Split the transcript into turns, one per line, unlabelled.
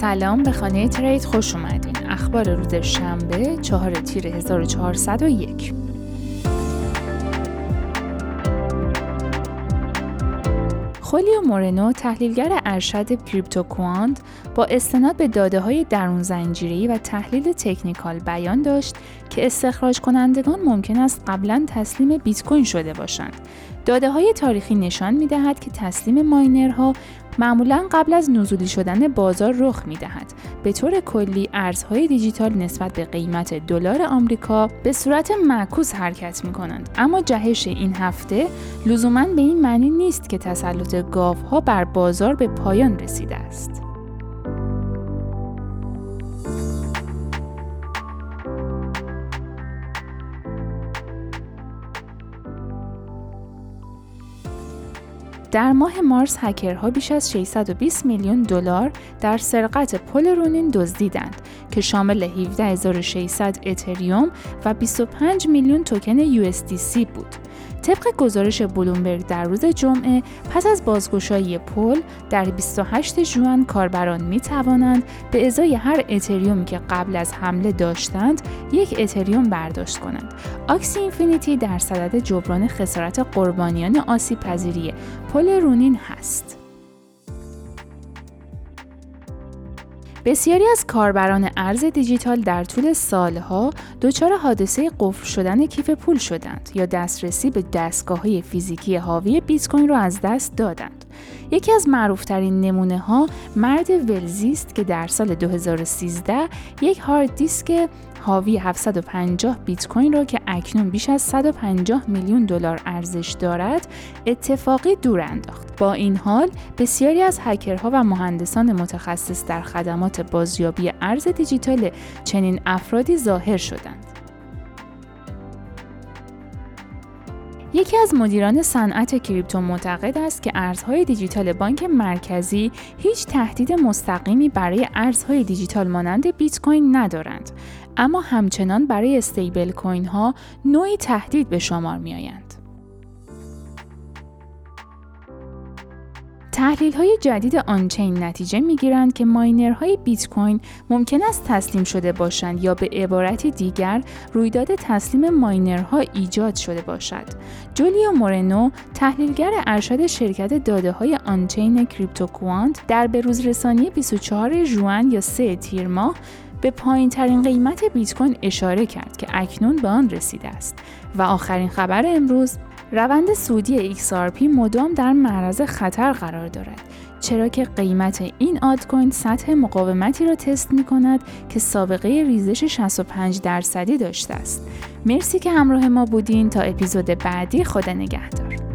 سلام به خانه ترید خوش اومدین اخبار روز شنبه 4 تیر 1401 خولیو مورنو تحلیلگر ارشد کریپتو کوانت با استناد به داده های درون زنجیری و تحلیل تکنیکال بیان داشت که استخراج کنندگان ممکن است قبلا تسلیم بیت کوین شده باشند. داده های تاریخی نشان می دهد که تسلیم ماینرها معمولا قبل از نزولی شدن بازار رخ می دهد. به طور کلی ارزهای دیجیتال نسبت به قیمت دلار آمریکا به صورت معکوس حرکت می کنند اما جهش این هفته لزوما به این معنی نیست که تسلط گاوها بر بازار به پایان رسیده است. در ماه مارس هکرها بیش از 620 میلیون دلار در سرقت پل رونین دزدیدند که شامل 17600 اتریوم و 25 میلیون توکن USDC بود. طبق گزارش بلومبرگ در روز جمعه پس از بازگشایی پل در 28 ژوئن کاربران می توانند به ازای هر اتریومی که قبل از حمله داشتند یک اتریوم برداشت کنند. آکسی اینفینیتی در صدد جبران خسارت قربانیان آسیب پذیری پل رونین هست. بسیاری از کاربران ارز دیجیتال در طول سالها دچار حادثه قفل شدن کیف پول شدند یا دسترسی به دستگاه های فیزیکی حاوی بیت کوین را از دست دادند. یکی از معروفترین نمونه ها مرد ولزی است که در سال 2013 یک هارد دیسک حاوی 750 بیت کوین را که اکنون بیش از 150 میلیون دلار ارزش دارد اتفاقی دور انداخت. با این حال بسیاری از هکرها و مهندسان متخصص در خدمات بازیابی ارز دیجیتال چنین افرادی ظاهر شدند. یکی از مدیران صنعت کریپتو معتقد است که ارزهای دیجیتال بانک مرکزی هیچ تهدید مستقیمی برای ارزهای دیجیتال مانند بیت کوین ندارند اما همچنان برای استیبل کوین ها نوعی تهدید به شمار می آیند. تحلیل های جدید آنچین نتیجه می گیرند که ماینرهای بیت کوین ممکن است تسلیم شده باشند یا به عبارتی دیگر رویداد تسلیم ماینرها ایجاد شده باشد. جولیو مورنو تحلیلگر ارشد شرکت داده های آنچین کریپتو کوانت در بروز رسانی 24 ژوئن یا 3 تیر ماه به پایین ترین قیمت بیت کوین اشاره کرد که اکنون به آن رسیده است و آخرین خبر امروز روند سودی XRP مدام در معرض خطر قرار دارد چرا که قیمت این آد کوین سطح مقاومتی را تست می کند که سابقه ریزش 65 درصدی داشته است. مرسی که همراه ما بودین تا اپیزود بعدی خدا نگهدار.